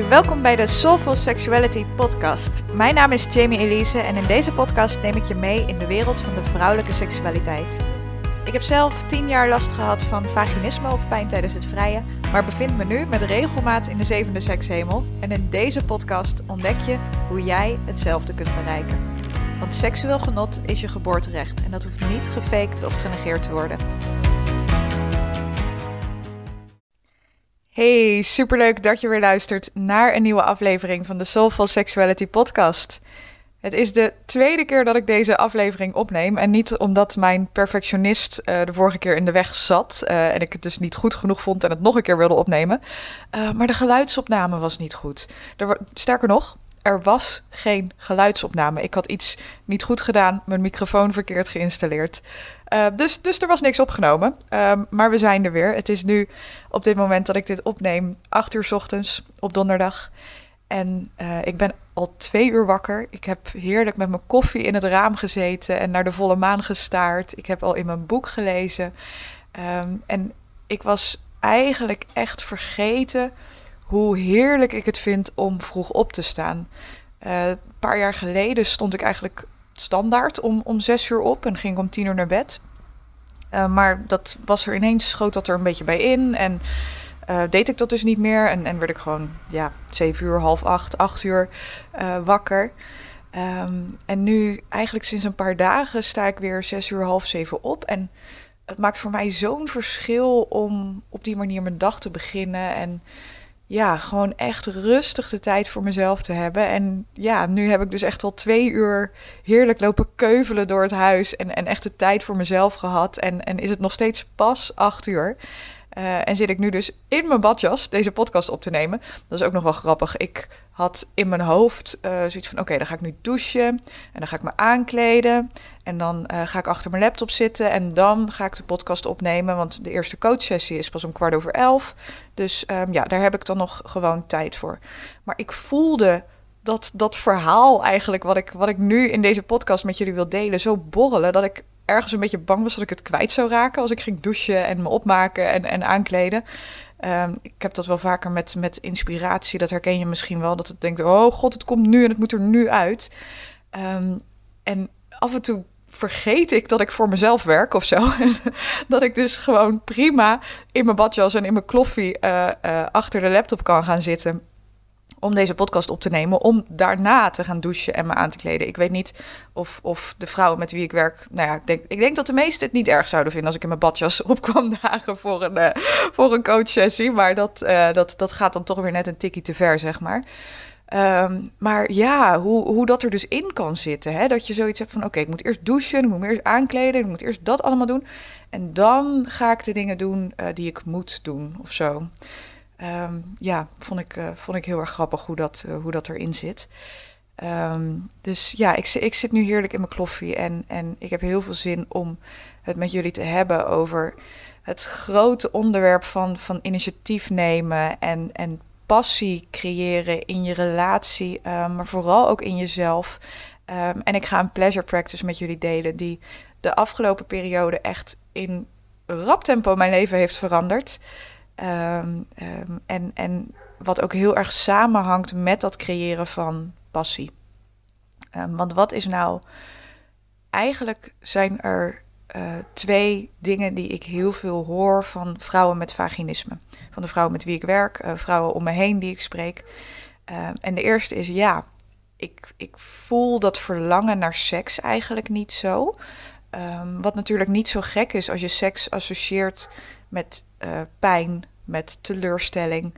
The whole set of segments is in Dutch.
Welkom bij de Soulful Sexuality podcast. Mijn naam is Jamie Elise en in deze podcast neem ik je mee in de wereld van de vrouwelijke seksualiteit. Ik heb zelf tien jaar last gehad van vaginisme of pijn tijdens het vrijen, maar bevind me nu met regelmaat in de zevende sekshemel. En in deze podcast ontdek je hoe jij hetzelfde kunt bereiken. Want seksueel genot is je geboorterecht en dat hoeft niet gefaked of genegeerd te worden. Hey, superleuk dat je weer luistert naar een nieuwe aflevering van de Soulful Sexuality podcast. Het is de tweede keer dat ik deze aflevering opneem. En niet omdat mijn perfectionist uh, de vorige keer in de weg zat. Uh, en ik het dus niet goed genoeg vond en het nog een keer wilde opnemen. Uh, maar de geluidsopname was niet goed. Er, sterker nog, er was geen geluidsopname. Ik had iets niet goed gedaan, mijn microfoon verkeerd geïnstalleerd. Uh, dus, dus er was niks opgenomen. Um, maar we zijn er weer. Het is nu op dit moment dat ik dit opneem, 8 uur ochtends op donderdag. En uh, ik ben al twee uur wakker. Ik heb heerlijk met mijn koffie in het raam gezeten en naar de volle maan gestaard. Ik heb al in mijn boek gelezen. Um, en ik was eigenlijk echt vergeten hoe heerlijk ik het vind om vroeg op te staan. Uh, een paar jaar geleden stond ik eigenlijk standaard om, om zes uur op en ging om tien uur naar bed. Uh, maar dat was er ineens, schoot dat er een beetje bij in. En uh, deed ik dat dus niet meer. En, en werd ik gewoon ja, zeven uur, half acht, acht uur wakker. Um, en nu, eigenlijk sinds een paar dagen, sta ik weer zes uur, half zeven op. En het maakt voor mij zo'n verschil om op die manier mijn dag te beginnen. En ja, gewoon echt rustig de tijd voor mezelf te hebben. En ja, nu heb ik dus echt al twee uur heerlijk lopen keuvelen door het huis. En, en echt de tijd voor mezelf gehad. En, en is het nog steeds pas acht uur. Uh, en zit ik nu dus in mijn badjas deze podcast op te nemen. Dat is ook nog wel grappig. Ik had in mijn hoofd uh, zoiets van: oké, dan ga ik nu douchen. En dan ga ik me aankleden. En dan uh, ga ik achter mijn laptop zitten. En dan ga ik de podcast opnemen. Want de eerste coachsessie is pas om kwart over elf. Dus um, ja, daar heb ik dan nog gewoon tijd voor. Maar ik voelde dat, dat verhaal eigenlijk, wat ik, wat ik nu in deze podcast met jullie wil delen, zo borrelen. Dat ik ergens een beetje bang was dat ik het kwijt zou raken als ik ging douchen en me opmaken en, en aankleden. Um, ik heb dat wel vaker met, met inspiratie, dat herken je misschien wel, dat het denkt, oh god, het komt nu en het moet er nu uit. Um, en af en toe vergeet ik dat ik voor mezelf werk of zo. dat ik dus gewoon prima in mijn badjas en in mijn kloffie uh, uh, achter de laptop kan gaan zitten om deze podcast op te nemen, om daarna te gaan douchen en me aan te kleden. Ik weet niet of, of de vrouwen met wie ik werk, nou ja, ik denk, ik denk dat de meesten het niet erg zouden vinden als ik in mijn badjas opkwam dagen voor een, uh, voor een coachsessie, maar dat, uh, dat, dat gaat dan toch weer net een tikkie te ver, zeg maar. Um, maar ja, hoe, hoe dat er dus in kan zitten. Hè? Dat je zoiets hebt van: oké, ik moet eerst douchen, ik moet me eerst aankleden, ik moet eerst dat allemaal doen. En dan ga ik de dingen doen uh, die ik moet doen of zo. Um, ja, vond ik, uh, vond ik heel erg grappig hoe dat, uh, hoe dat erin zit. Um, dus ja, ik, ik zit nu heerlijk in mijn kloffie en, en ik heb heel veel zin om het met jullie te hebben over het grote onderwerp van, van initiatief nemen en, en passie creëren in je relatie, uh, maar vooral ook in jezelf. En ik ga een pleasure practice met jullie delen die de afgelopen periode echt in rap tempo mijn leven heeft veranderd. Um, um, en, en wat ook heel erg samenhangt met dat creëren van passie. Um, want wat is nou. Eigenlijk zijn er uh, twee dingen die ik heel veel hoor van vrouwen met vaginisme. Van de vrouwen met wie ik werk, uh, vrouwen om me heen die ik spreek. en de eerste is ja, ik, ik voel dat verlangen naar seks eigenlijk niet zo. wat natuurlijk niet zo gek is als je seks associeert met uh, pijn, met teleurstelling,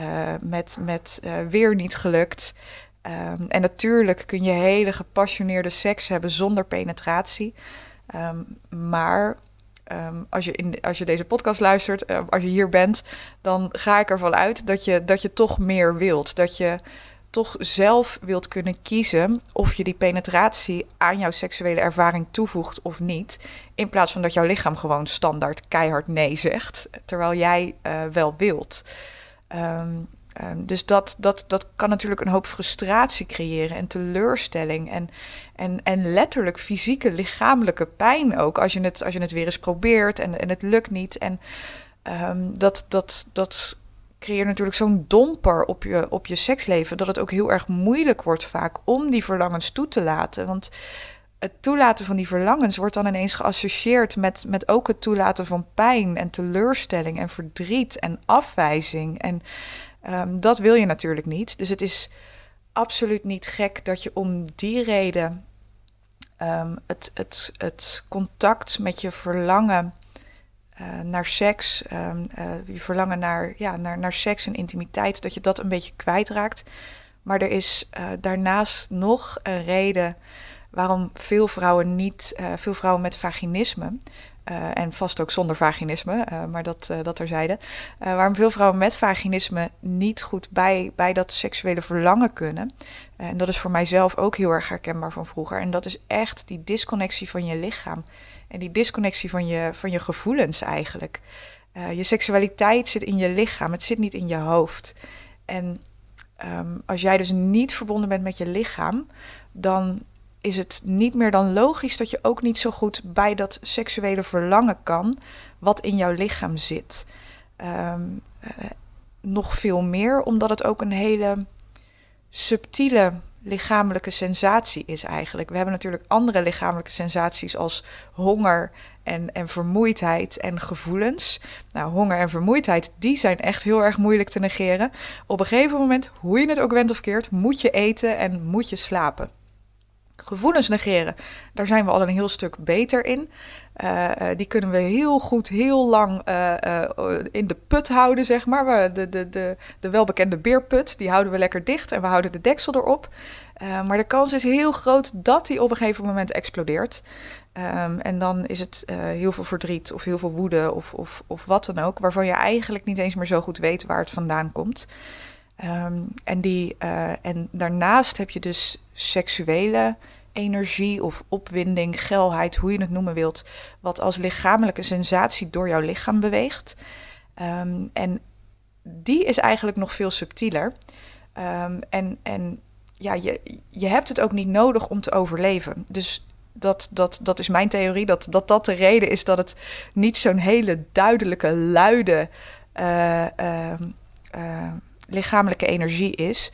uh, met, met uh, weer niet gelukt. Um, en natuurlijk kun je hele gepassioneerde seks hebben zonder penetratie. Um, maar um, als, je in, als je deze podcast luistert, uh, als je hier bent, dan ga ik ervan uit dat je, dat je toch meer wilt. Dat je toch zelf wilt kunnen kiezen of je die penetratie aan jouw seksuele ervaring toevoegt of niet. In plaats van dat jouw lichaam gewoon standaard keihard nee zegt, terwijl jij uh, wel wilt. Um, um, dus dat, dat, dat kan natuurlijk een hoop frustratie creëren en teleurstelling. En, en, en letterlijk fysieke, lichamelijke pijn ook. Als je het, als je het weer eens probeert en, en het lukt niet. En um, dat, dat, dat creëert natuurlijk zo'n domper op je, op je seksleven dat het ook heel erg moeilijk wordt vaak om die verlangens toe te laten. Want het toelaten van die verlangens wordt dan ineens geassocieerd met, met ook het toelaten van pijn en teleurstelling en verdriet en afwijzing. En um, dat wil je natuurlijk niet. Dus het is absoluut niet gek dat je om die reden um, het, het, het contact met je verlangen uh, naar seks, um, uh, je verlangen naar, ja, naar, naar seks en intimiteit, dat je dat een beetje kwijtraakt. Maar er is uh, daarnaast nog een reden waarom veel vrouwen niet, veel vrouwen met vaginisme, en vast ook zonder vaginisme, maar dat, dat terzijde, waarom veel vrouwen met vaginisme niet goed bij, bij dat seksuele verlangen kunnen. En dat is voor mijzelf ook heel erg herkenbaar van vroeger. En dat is echt die disconnectie van je lichaam. En die disconnectie van je, van je gevoelens eigenlijk. Uh, je seksualiteit zit in je lichaam, het zit niet in je hoofd. En um, als jij dus niet verbonden bent met je lichaam, dan is het niet meer dan logisch dat je ook niet zo goed bij dat seksuele verlangen kan, wat in jouw lichaam zit. Um, uh, nog veel meer, omdat het ook een hele subtiele lichamelijke sensatie is eigenlijk. We hebben natuurlijk andere lichamelijke sensaties als honger en, en vermoeidheid en gevoelens. Nou, honger en vermoeidheid, die zijn echt heel erg moeilijk te negeren. Op een gegeven moment, hoe je het ook went of keert, moet je eten en moet je slapen. Gevoelens negeren, daar zijn we al een heel stuk beter in. Uh, die kunnen we heel goed, heel lang uh, in de put houden, zeg maar. De, de, de, de welbekende beerput, die houden we lekker dicht en we houden de deksel erop. maar de kans is heel groot dat die op een gegeven moment explodeert. Um, en dan is het heel veel verdriet of heel veel woede of, of, of wat dan ook, waarvan je eigenlijk niet eens meer zo goed weet waar het vandaan komt. Um, en, die, en daarnaast heb je dus seksuele energie of opwinding, geilheid, hoe je het noemen wilt, wat als lichamelijke sensatie door jouw lichaam beweegt. Um, en die is eigenlijk nog veel subtieler. Um, en en ja, je, je hebt het ook niet nodig om te overleven. Dus dat, dat, dat is mijn theorie, dat, dat dat de reden is dat het niet zo'n hele duidelijke, luide uh, uh, uh, lichamelijke energie is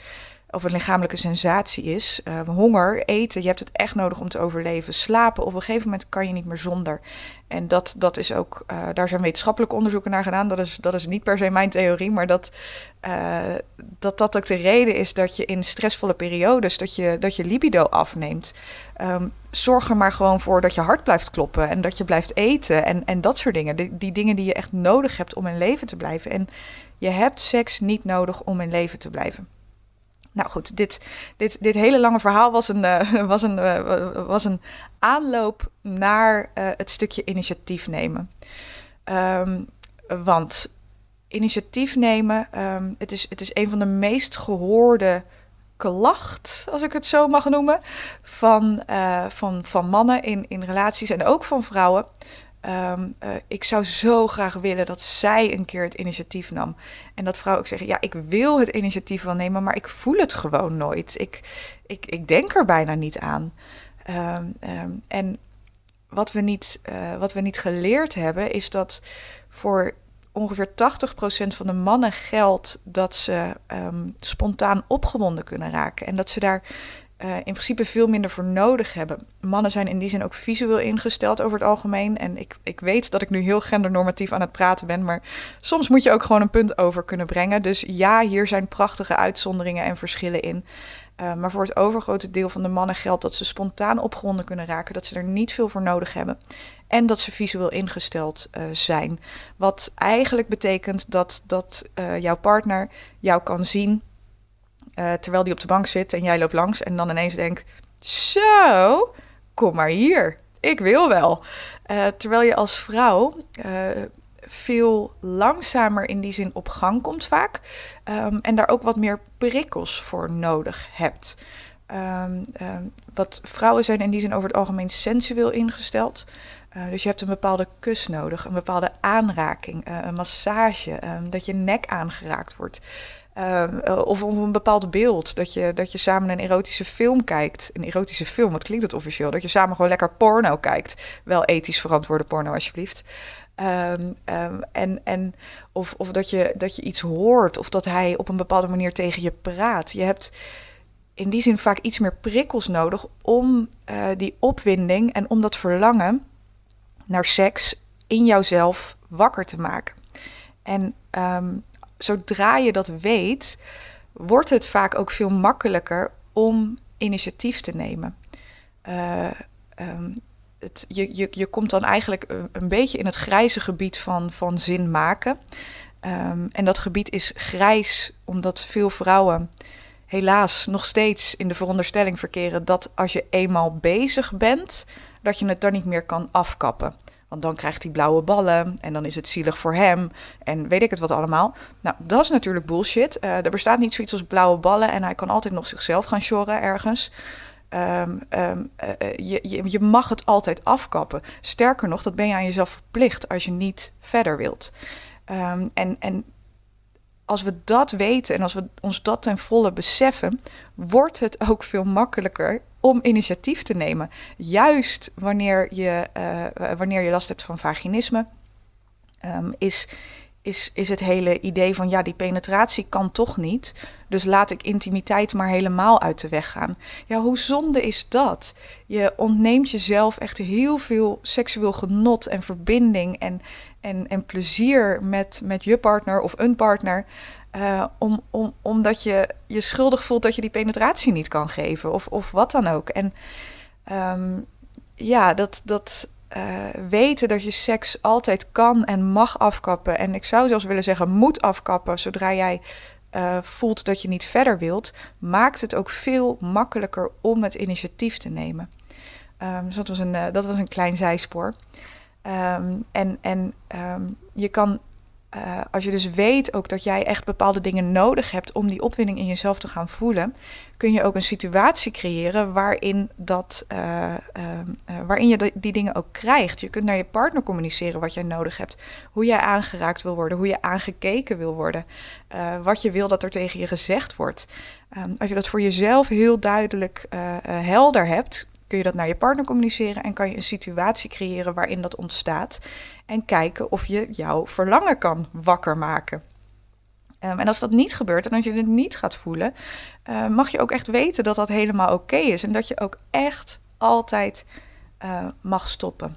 of een lichamelijke sensatie is. Uh, honger, eten, je hebt het echt nodig om te overleven. Slapen, op een gegeven moment kan je niet meer zonder. En dat, dat is ook, uh, daar zijn wetenschappelijke onderzoeken naar gedaan. Dat is, dat is niet per se mijn theorie, maar dat, uh, dat dat ook de reden is dat je in stressvolle periodes, dat je, dat je libido afneemt. Um, zorg er maar gewoon voor dat je hart blijft kloppen en dat je blijft eten en, en dat soort dingen. Die, die dingen die je echt nodig hebt om in leven te blijven. En je hebt seks niet nodig om in leven te blijven. Nou goed, dit, dit, dit hele lange verhaal was een, uh, was een, uh, was een aanloop naar uh, het stukje initiatief nemen. Um, want initiatief nemen, um, het, is, het is een van de meest gehoorde klacht, als ik het zo mag noemen, van, van, van mannen in, in relaties en ook van vrouwen. Um, uh, ik zou zo graag willen dat zij een keer het initiatief nam. En dat vrouwen ook zeggen: Ja, ik wil het initiatief wel nemen, maar ik voel het gewoon nooit. Ik, ik, ik denk er bijna niet aan. Um, um, en wat we, niet, uh, wat we niet geleerd hebben, is dat voor ongeveer 80% van de mannen geldt dat ze spontaan opgewonden kunnen raken. En dat ze daar uh, in principe veel minder voor nodig hebben. Mannen zijn in die zin ook visueel ingesteld over het algemeen. En ik, ik weet dat ik nu heel gendernormatief aan het praten ben, maar soms moet je ook gewoon een punt over kunnen brengen. Dus ja, hier zijn prachtige uitzonderingen en verschillen in. Uh, maar voor het overgrote deel van de mannen geldt dat ze spontaan opgewonden kunnen raken, dat ze er niet veel voor nodig hebben en dat ze visueel ingesteld uh, zijn. Wat eigenlijk betekent dat, dat jouw partner jou kan zien uh, terwijl die op de bank zit en jij loopt langs en dan ineens denkt: Zo, kom maar hier, ik wil wel. Uh, terwijl je als vrouw uh, veel langzamer in die zin op gang komt vaak um, en daar ook wat meer prikkels voor nodig hebt. Um, um, wat vrouwen zijn in die zin over het algemeen sensueel ingesteld. Dus je hebt een bepaalde kus nodig, een bepaalde aanraking, een massage, dat je nek aangeraakt wordt. Um, of, of een bepaald beeld. Dat je, dat je samen een erotische film kijkt. Een erotische film, wat klinkt het officieel? Dat je samen gewoon lekker porno kijkt. Wel ethisch verantwoorde porno, alsjeblieft. Ehm, ehm, en, en, of of dat, je, dat je iets hoort of dat hij op een bepaalde manier tegen je praat. Je hebt in die zin vaak iets meer prikkels nodig om uh, die opwinding en om dat verlangen naar seks in jouzelf wakker te maken. En zodra je dat weet, wordt het vaak ook veel makkelijker om initiatief te nemen. Uh, um, het, je, je, je komt dan eigenlijk een beetje in het grijze gebied van, van zin maken. Um, en dat gebied is grijs omdat veel vrouwen helaas nog steeds in de veronderstelling verkeren dat als je eenmaal bezig bent, dat je het dan niet meer kan afkappen. Want dan krijgt hij blauwe ballen en dan is het zielig voor hem en weet ik het wat allemaal. Nou, dat is natuurlijk bullshit. Uh, er bestaat niet zoiets als blauwe ballen en hij kan altijd nog zichzelf gaan sjorren ergens. Um, um, uh, je, je, je, mag het altijd afkappen. Sterker nog, dat ben je aan jezelf verplicht als je niet verder wilt. Um, en, en als we dat weten en als we ons dat ten volle beseffen, wordt het ook veel makkelijker om initiatief te nemen. Juist wanneer je, uh, wanneer je last hebt van vaginisme, um, is, is, is het hele idee van ja, die penetratie kan toch niet. Dus laat ik intimiteit maar helemaal uit de weg gaan. Ja, hoe zonde is dat? Je ontneemt jezelf echt heel veel seksueel genot en verbinding en, en, en plezier met, met je partner of een partner. Uh, om, om, omdat je je schuldig voelt dat je die penetratie niet kan geven, of, of wat dan ook. En um, ja, dat, dat uh, weten dat je seks altijd kan en mag afkappen. En ik zou zelfs willen zeggen, moet afkappen zodra jij uh, voelt dat je niet verder wilt, maakt het ook veel makkelijker om het initiatief te nemen. Um, dus dat was, een, dat was een klein zijspoor. Um, en en je kan, uh, als je dus weet ook dat jij echt bepaalde dingen nodig hebt om die opwinding in jezelf te gaan voelen, kun je ook een situatie creëren waarin, dat, uh, uh, waarin je die dingen ook krijgt. Je kunt naar je partner communiceren wat jij nodig hebt, hoe jij aangeraakt wil worden, hoe je aangekeken wil worden, wat je wil dat er tegen je gezegd wordt. Um, als je dat voor jezelf heel duidelijk helder hebt, kun je dat naar je partner communiceren en kan je een situatie creëren waarin dat ontstaat. En kijken of je jouw verlangen kan wakker maken. Um, en als dat niet gebeurt en als je het niet gaat voelen, uh, mag je ook echt weten dat dat helemaal oké is. En dat je ook echt altijd uh, mag stoppen.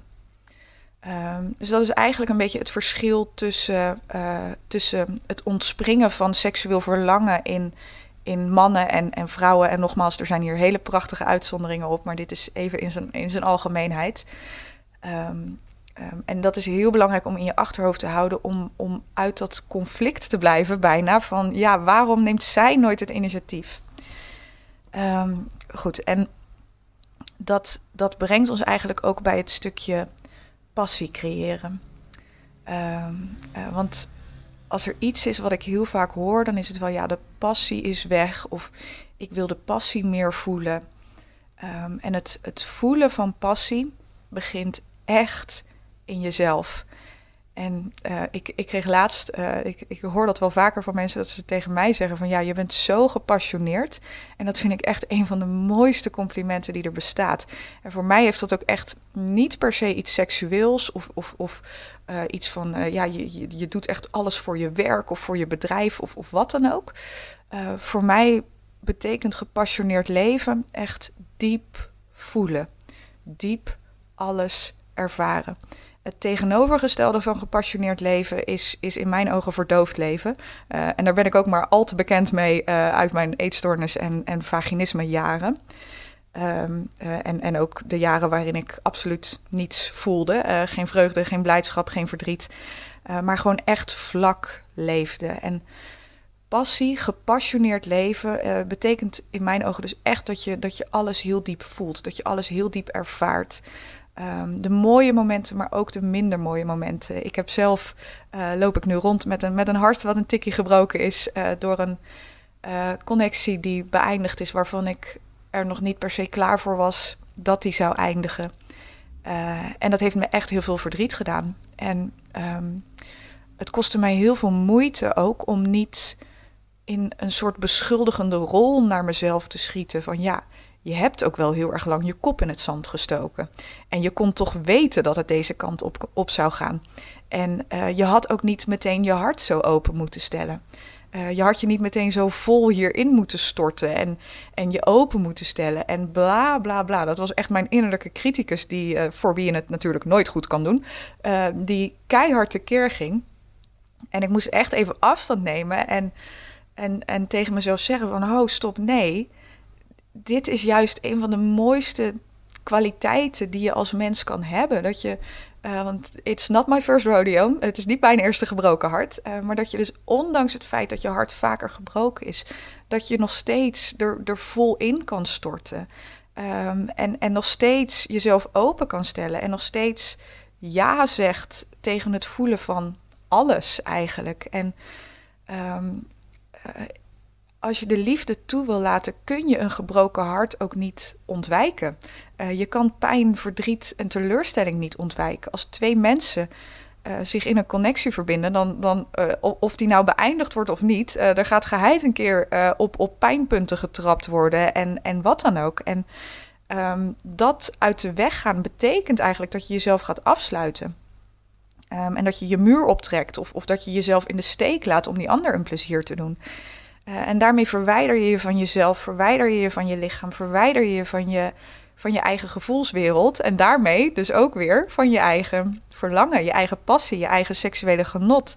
Um, dus dat is eigenlijk een beetje het verschil tussen, uh, tussen het ontspringen van seksueel verlangen in, in mannen en, en vrouwen. En nogmaals, er zijn hier hele prachtige uitzonderingen op, maar dit is even in zijn, in zijn algemeenheid. Um, um, en dat is heel belangrijk om in je achterhoofd te houden, om, om uit dat conflict te blijven bijna. Van ja, waarom neemt zij nooit het initiatief? Um, goed, en dat, dat brengt ons eigenlijk ook bij het stukje passie creëren. Uh, want als er iets is wat ik heel vaak hoor, dan is het wel ja, de passie is weg of ik wil de passie meer voelen. Um, en het, het voelen van passie begint echt in jezelf. En uh, ik, ik kreeg laatst, uh, ik, ik hoor dat wel vaker van mensen dat ze tegen mij zeggen van ja, je bent zo gepassioneerd. En dat vind ik echt een van de mooiste complimenten die er bestaat. En voor mij heeft dat ook echt niet per se iets seksueels of, of, of uh, iets van ja, je, je, je, doet echt alles voor je werk of voor je bedrijf of, of wat dan ook. voor mij betekent gepassioneerd leven echt diep voelen, diep alles ervaren. Het tegenovergestelde van gepassioneerd leven is, is in mijn ogen verdoofd leven. Uh, en daar ben ik ook maar al te bekend mee uh, uit mijn eetstoornis en, en vaginisme jaren. Um, uh, en, en ook de jaren waarin ik absoluut niets voelde. geen vreugde, geen blijdschap, geen verdriet. maar gewoon echt vlak leefde. En passie, gepassioneerd leven, betekent in mijn ogen dus echt dat je, dat je alles heel diep voelt. Dat je alles heel diep ervaart. Um, de mooie momenten, maar ook de minder mooie momenten. Ik heb zelf, uh, loop ik nu rond met een, met een hart wat een tikkie gebroken is uh, door een uh, connectie die beëindigd is, waarvan ik er nog niet per se klaar voor was dat die zou eindigen. en dat heeft me echt heel veel verdriet gedaan. En um, het kostte mij heel veel moeite ook om niet in een soort beschuldigende rol naar mezelf te schieten van ja, je hebt ook wel heel erg lang je kop in het zand gestoken. En je kon toch weten dat het deze kant op, op zou gaan. En uh, je had ook niet meteen je hart zo open moeten stellen. Uh, je had je niet meteen zo vol hierin moeten storten en, en je open moeten stellen en bla bla bla. Dat was echt mijn innerlijke criticus, die, uh, voor wie je het natuurlijk nooit goed kan doen, die keihard tekeer ging. En ik moest echt even afstand nemen en, en, en tegen mezelf zeggen van, oh stop, nee. Dit is juist een van de mooiste kwaliteiten die je als mens kan hebben. Dat je uh, want it's not my first rodeo. Het is niet mijn eerste gebroken hart. Uh, maar dat je dus ondanks het feit dat je hart vaker gebroken is, dat je nog steeds er, er vol in kan storten. Um, en, en nog steeds jezelf open kan stellen. En nog steeds ja zegt tegen het voelen van alles eigenlijk. En um, uh, als je de liefde toe wil laten, kun je een gebroken hart ook niet ontwijken. Uh, je kan pijn, verdriet en teleurstelling niet ontwijken. Als twee mensen uh, zich in een connectie verbinden, dan, dan uh, of die nou beëindigd wordt of niet, er gaat geheid een keer op, op pijnpunten getrapt worden en, en wat dan ook. En um, dat uit de weg gaan betekent eigenlijk dat je jezelf gaat afsluiten. Um, en dat je je muur optrekt of, of dat je jezelf in de steek laat om die ander een plezier te doen. Uh, en daarmee verwijder je je van jezelf, verwijder je je van je lichaam, verwijder je je van je, van je eigen gevoelswereld. En daarmee dus ook weer van je eigen verlangen, je eigen passie, je eigen seksuele genot.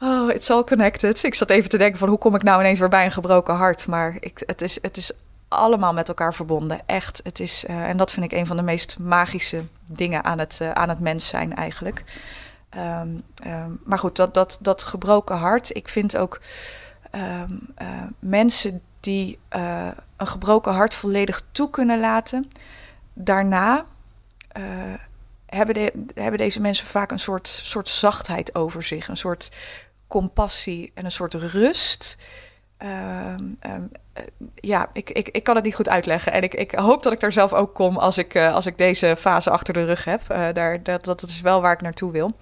Oh, it's all connected. Ik zat even te denken van hoe kom ik nou ineens weer bij een gebroken hart. Maar ik, het, is, het is allemaal met elkaar verbonden. Echt. Het is, uh, en dat vind ik een van de meest magische dingen aan het, uh, aan het mens zijn eigenlijk. Um, um, maar goed, dat, dat, dat gebroken hart. Ik vind ook um, uh, mensen die uh, een gebroken hart volledig toe kunnen laten, daarna uh, hebben, de, hebben deze mensen vaak een soort, soort zachtheid over zich, een soort compassie en een soort rust. Um, um, ja, ik, ik, ik kan het niet goed uitleggen. En ik, ik hoop dat ik daar zelf ook kom als ik, als ik deze fase achter de rug heb. Daar, dat, dat is wel waar ik naartoe wil.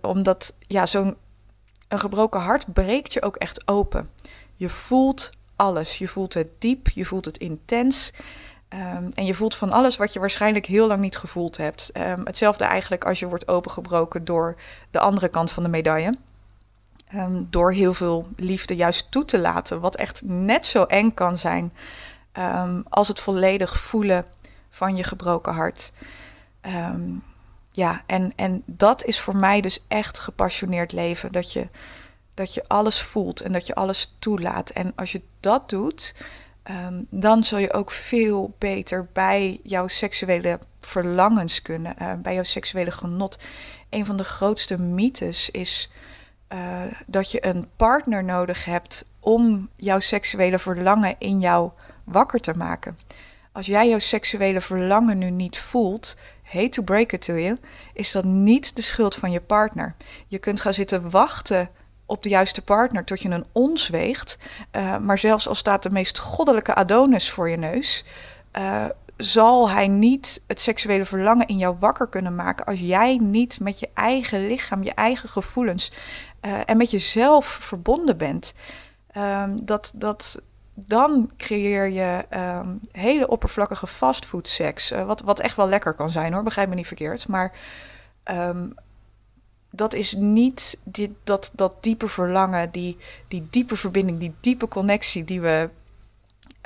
Omdat ja, zo'n een gebroken hart breekt je ook echt open. Je voelt alles. Je voelt het diep, je voelt het intens. Um, en je voelt van alles wat je waarschijnlijk heel lang niet gevoeld hebt. Um, hetzelfde eigenlijk als je wordt opengebroken door de andere kant van de medaille. Um, door heel veel liefde juist toe te laten. Wat echt net zo eng kan zijn als het volledig voelen van je gebroken hart. Um, ja, en, en dat is voor mij dus echt gepassioneerd leven. Dat je, dat je alles voelt en dat je alles toelaat. En als je dat doet, um, dan zul je ook veel beter bij jouw seksuele verlangens kunnen, uh, bij jouw seksuele genot. Een van de grootste mythes is uh, dat je een partner nodig hebt om jouw seksuele verlangen in jou wakker te maken. Als jij jouw seksuele verlangen nu niet voelt, hate to break it to you, is dat niet de schuld van je partner. Je kunt gaan zitten wachten op de juiste partner tot je een ons weegt. Uh, maar zelfs al staat de meest goddelijke Adonis voor je neus, uh, zal hij niet het seksuele verlangen in jou wakker kunnen maken als jij niet met je eigen lichaam, je eigen gevoelens uh, en met jezelf verbonden bent. Um, dat, dat, dan creëer je um, hele oppervlakkige fastfoodseks. Uh, wat, wat echt wel lekker kan zijn hoor, begrijp me niet verkeerd. Maar um, dat is niet die, dat, dat diepe verlangen, die, die diepe verbinding, die diepe connectie die we,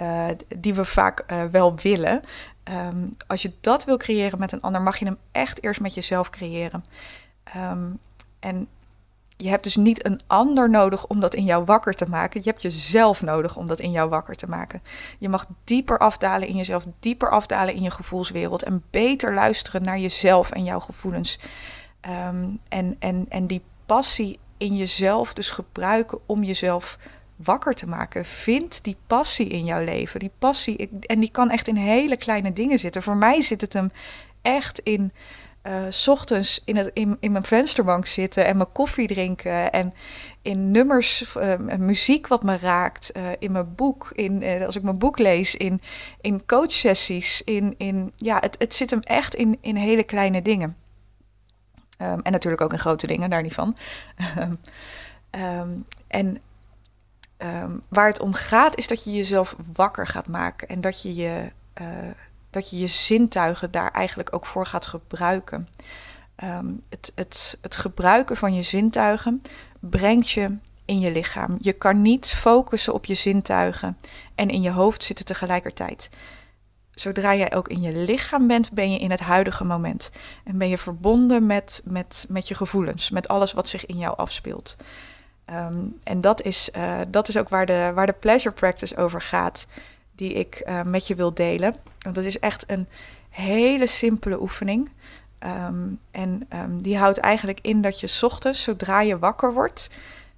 uh, die we vaak uh, wel willen. Um, als je dat wil creëren met een ander, mag je hem echt eerst met jezelf creëren. en je hebt dus niet een ander nodig om dat in jou wakker te maken. Je hebt jezelf nodig om dat in jou wakker te maken. Je mag dieper afdalen in jezelf, dieper afdalen in je gevoelswereld en beter luisteren naar jezelf en jouw gevoelens. Um, en, en, en die passie in jezelf dus gebruiken om jezelf wakker te maken. Vind die passie in jouw leven. Die passie, en die kan echt in hele kleine dingen zitten. Voor mij zit het hem echt in uh, ochtends in, het, in, in mijn vensterbank zitten en mijn koffie drinken. En in nummers, uh, muziek wat me raakt. Uh, in mijn boek, in, als ik mijn boek lees. In, in coachsessies. In, in, ja, het, het zit hem echt in, in hele kleine dingen. Um, en natuurlijk ook in grote dingen, daar niet van. en ehm, waar het om gaat is dat je jezelf wakker gaat maken en dat je je, dat je, je zintuigen daar eigenlijk ook voor gaat gebruiken. Ehm, het, het, het gebruiken van je zintuigen brengt je in je lichaam. Je kan niet focussen op je zintuigen en in je hoofd zitten tegelijkertijd. Zodra jij ook in je lichaam bent, ben je in het huidige moment. En ben je verbonden met, met, met je gevoelens, met alles wat zich in jou afspeelt. Ehm, en dat is, uh, dat is ook waar de, waar de pleasure practice over gaat, die ik uh, met je wil delen. Want dat is echt een hele simpele oefening. Um, en um, die houdt eigenlijk in dat je ochtends, zodra je wakker wordt,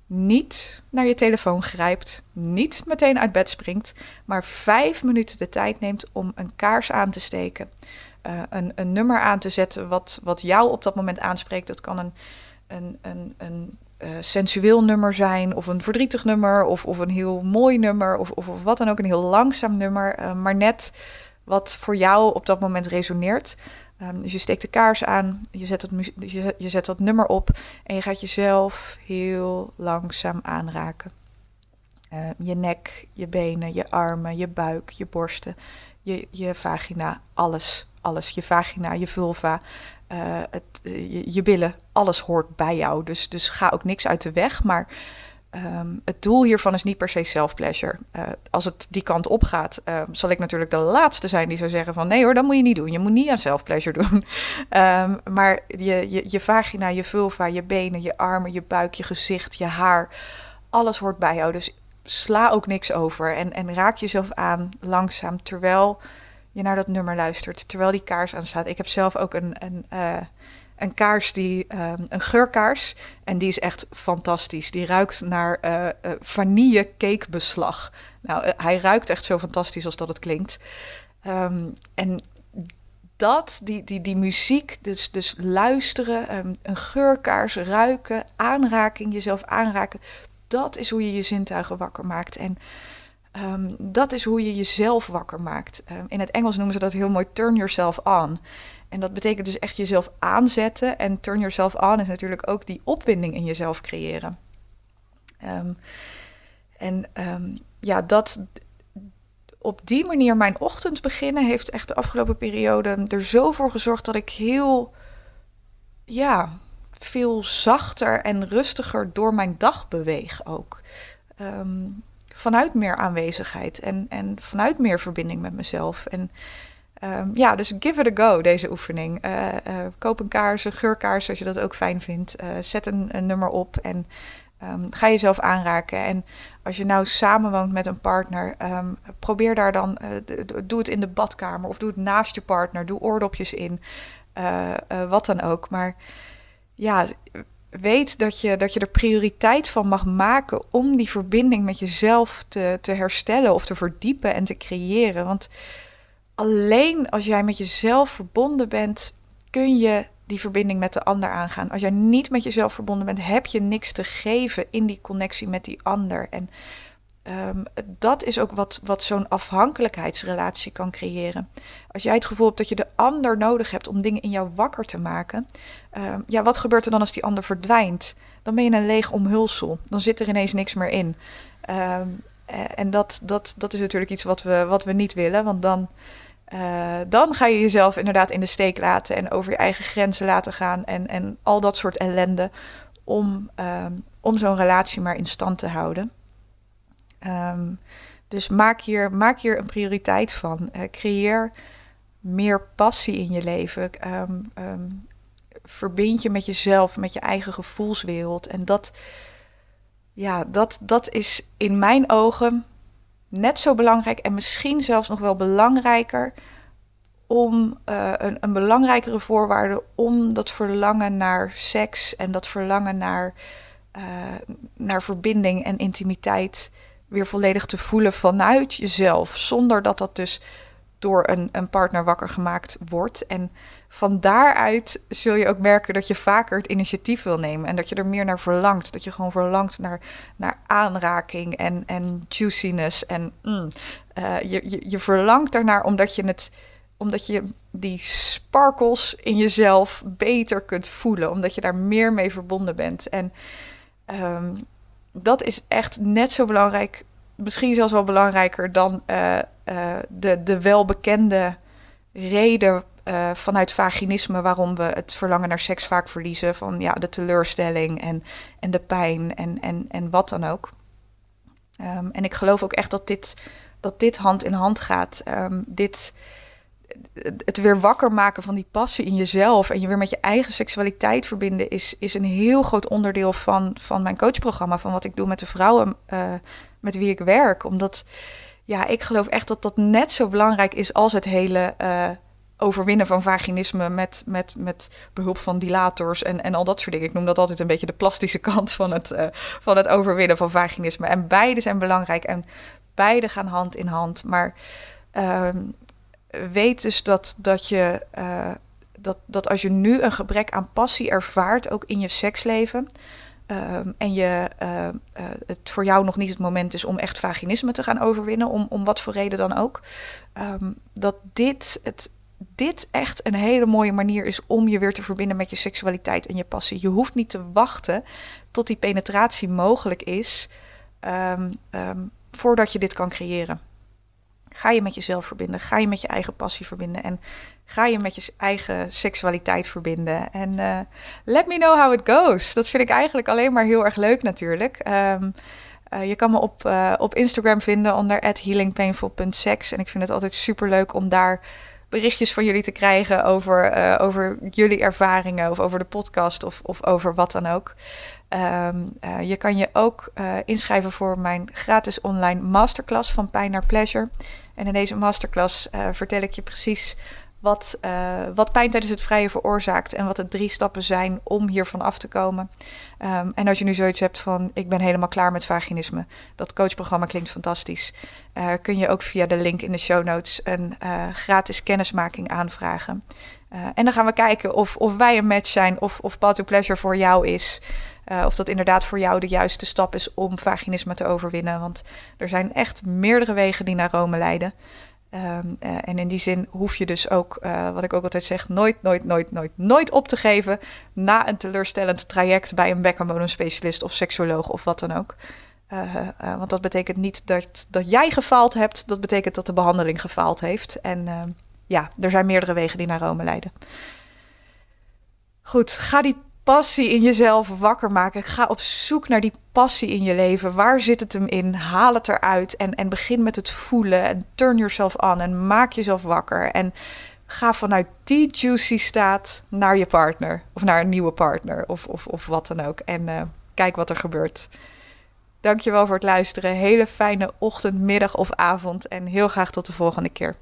niet naar je telefoon grijpt, niet meteen uit bed springt, maar vijf minuten de tijd neemt om een kaars aan te steken. Uh, een, een, nummer aan te zetten wat, wat jou op dat moment aanspreekt. Dat kan een, een, een, een uh, sensueel nummer zijn, of een verdrietig nummer, of, of een heel mooi nummer, of, of, of wat dan ook, een heel langzaam nummer, uh, maar net wat voor jou op dat moment resoneert. Um, dus je steekt de kaars aan, je zet, het, je, je zet dat nummer op en je gaat jezelf heel langzaam aanraken. Uh, je nek, je benen, je armen, je buik, je borsten, je, je vagina, alles, alles. Je vagina, je vulva, uh, het, je, je, alles hoort bij jou. Dus, dus ga ook niks uit de weg, maar Um, het doel hiervan is niet per se self-pleasure. Uh, als het die kant op gaat, uh, zal ik natuurlijk de laatste zijn die zou zeggen van nee hoor, dat moet je niet doen. Je moet niet aan self-pleasure doen. um, maar je, je, je vagina, je vulva, je benen, je armen, je buik, je gezicht, je haar, alles hoort bij jou. Dus sla ook niks over en, en raak jezelf aan langzaam terwijl je naar dat nummer luistert, terwijl die kaars aanstaat. Ik heb zelf ook een, een uh, een kaars die, um, een geurkaars. En die is echt fantastisch. Die ruikt naar uh, uh, vanille cakebeslag. Nou, hij ruikt echt zo fantastisch als dat het klinkt. Um, en dat, die, die, die muziek, dus, dus luisteren, um, een geurkaars, ruiken, aanraking, jezelf aanraken. Dat is hoe je je zintuigen wakker maakt. En um, dat is hoe je jezelf wakker maakt. Um, in het Engels noemen ze dat heel mooi turn yourself on. En dat betekent dus echt jezelf aanzetten. En turn yourself on is natuurlijk ook die opwinding in jezelf creëren. Um, en ja, dat op die manier mijn ochtend beginnen heeft echt de afgelopen periode er zo voor gezorgd dat ik heel, ja, veel zachter en rustiger door mijn dag beweeg ook. Um, vanuit meer aanwezigheid en, en vanuit meer verbinding met mezelf. En Um, ja, dus give it a go, deze oefening. Uh, uh, koop een kaars, een geurkaars als je dat ook fijn vindt. Uh, zet een, een, nummer op en um, ga jezelf aanraken. En als je nou samenwoont met een partner, um, probeer daar dan, doe het in de badkamer of doe het naast je partner. Doe oordopjes in, wat dan ook. Maar ja, weet dat je, dat je er prioriteit van mag maken om die verbinding met jezelf te, te herstellen of te verdiepen en te creëren. Want alleen als jij met jezelf verbonden bent, kun je die verbinding met de ander aangaan. Als jij niet met jezelf verbonden bent, heb je niks te geven in die connectie met die ander. En um, dat is ook wat, wat zo'n afhankelijkheidsrelatie kan creëren. Als jij het gevoel hebt dat je de ander nodig hebt om dingen in jou wakker te maken, um, ja, wat gebeurt er dan als die ander verdwijnt? Dan ben je een leeg omhulsel. Dan zit er ineens niks meer in. Um, en dat, dat, dat is natuurlijk iets wat we, wat we niet willen, want dan uh, dan ga je jezelf inderdaad in de steek laten en over je eigen grenzen laten gaan en, en al dat soort ellende om, om zo'n relatie maar in stand te houden. Um, dus maak hier, maak hier een prioriteit van. Uh, creëer meer passie in je leven. Um, verbind je met jezelf, met je eigen gevoelswereld. En dat, ja, dat, dat is in mijn ogen net zo belangrijk en misschien zelfs nog wel belangrijker om uh, een, een, belangrijkere voorwaarde om dat verlangen naar seks en dat verlangen naar, uh, naar verbinding en intimiteit weer volledig te voelen vanuit jezelf, zonder dat dat dus door een, een partner wakker gemaakt wordt. En van daaruit zul je ook merken dat je vaker het initiatief wil nemen en dat je er meer naar verlangt. Dat je gewoon verlangt naar, naar aanraking en, en juiciness. En mm, uh, je, je, je verlangt ernaar omdat je het omdat je die sparkles in jezelf beter kunt voelen, omdat je daar meer mee verbonden bent. En um, dat is echt net zo belangrijk, misschien zelfs wel belangrijker dan uh, de, de welbekende reden uh, vanuit vaginisme waarom we het verlangen naar seks vaak verliezen. Van ja, de teleurstelling en, en de pijn en, en, en wat dan ook. Um, en ik geloof ook echt dat dit, dat dit hand in hand gaat. Um, dit, het weer wakker maken van die passie in jezelf en je weer met je eigen seksualiteit verbinden, is, is een heel groot onderdeel van, van mijn coachprogramma. Van wat ik doe met de vrouwen uh, met wie ik werk. Omdat ja, ik geloof echt dat dat net zo belangrijk is als het hele. Uh, overwinnen van vaginisme met, met, met behulp van dilators en, en al dat soort dingen. Ik noem dat altijd een beetje de plastische kant van het, uh, van het overwinnen van vaginisme. En beide zijn belangrijk en beide gaan hand in hand. Maar uh, weet dus dat, dat je. Uh, dat, dat als je nu een gebrek aan passie ervaart, ook in je seksleven, um, en je, uh, uh, het voor jou nog niet het moment is om echt vaginisme te gaan overwinnen, om, om wat voor reden dan ook, um, dat dit het, dit echt een hele mooie manier is om je weer te verbinden met je seksualiteit en je passie. Je hoeft niet te wachten tot die penetratie mogelijk is um, voordat je dit kan creëren. Ga je met jezelf verbinden, ga je met je eigen passie verbinden en ga je met je eigen seksualiteit verbinden. En uh, let me know how it goes. Dat vind ik eigenlijk alleen maar heel erg leuk natuurlijk. Um, uh, je kan me op, uh, op Instagram vinden onder healingpainful.sex. En ik vind het altijd super leuk om daar berichtjes van jullie te krijgen over, over jullie ervaringen of over de podcast of, of over wat dan ook. Uh, je kan je ook inschrijven voor mijn gratis online masterclass van pijn naar pleasure. En in deze masterclass vertel ik je precies wat, uh, wat pijn tijdens het vrije veroorzaakt en wat de drie stappen zijn om hiervan af te komen. Um, en als je nu zoiets hebt van ik ben helemaal klaar met vaginisme, dat coachprogramma klinkt fantastisch, uh, kun je ook via de link in de show notes een gratis kennismaking aanvragen. en dan gaan we kijken of, of wij een match zijn of, of Path Pleasure voor jou is. Of dat inderdaad voor jou de juiste stap is om vaginisme te overwinnen. Want er zijn echt meerdere wegen die naar Rome leiden. Um, uh, en in die zin hoef je dus ook, uh, wat ik ook altijd zeg, nooit, nooit, nooit, nooit, nooit op te geven na een teleurstellend traject bij een bekkenbodemspecialist of seksoloog of wat dan ook. Want dat betekent niet dat, dat jij gefaald hebt, dat betekent dat de behandeling gefaald heeft. En ehm, ja, er zijn meerdere wegen die naar Rome leiden. Goed, ga die passie in jezelf wakker maken. Ga op zoek naar die passie in je leven. Waar zit het hem in? Haal het eruit en, en begin met het voelen. En turn yourself on en maak jezelf wakker. En ga vanuit die juicy staat naar je partner. Of naar een nieuwe partner of, of, of wat dan ook. En uh, kijk wat er gebeurt. Dankjewel voor het luisteren. Hele fijne ochtend, middag of avond. En heel graag tot de volgende keer.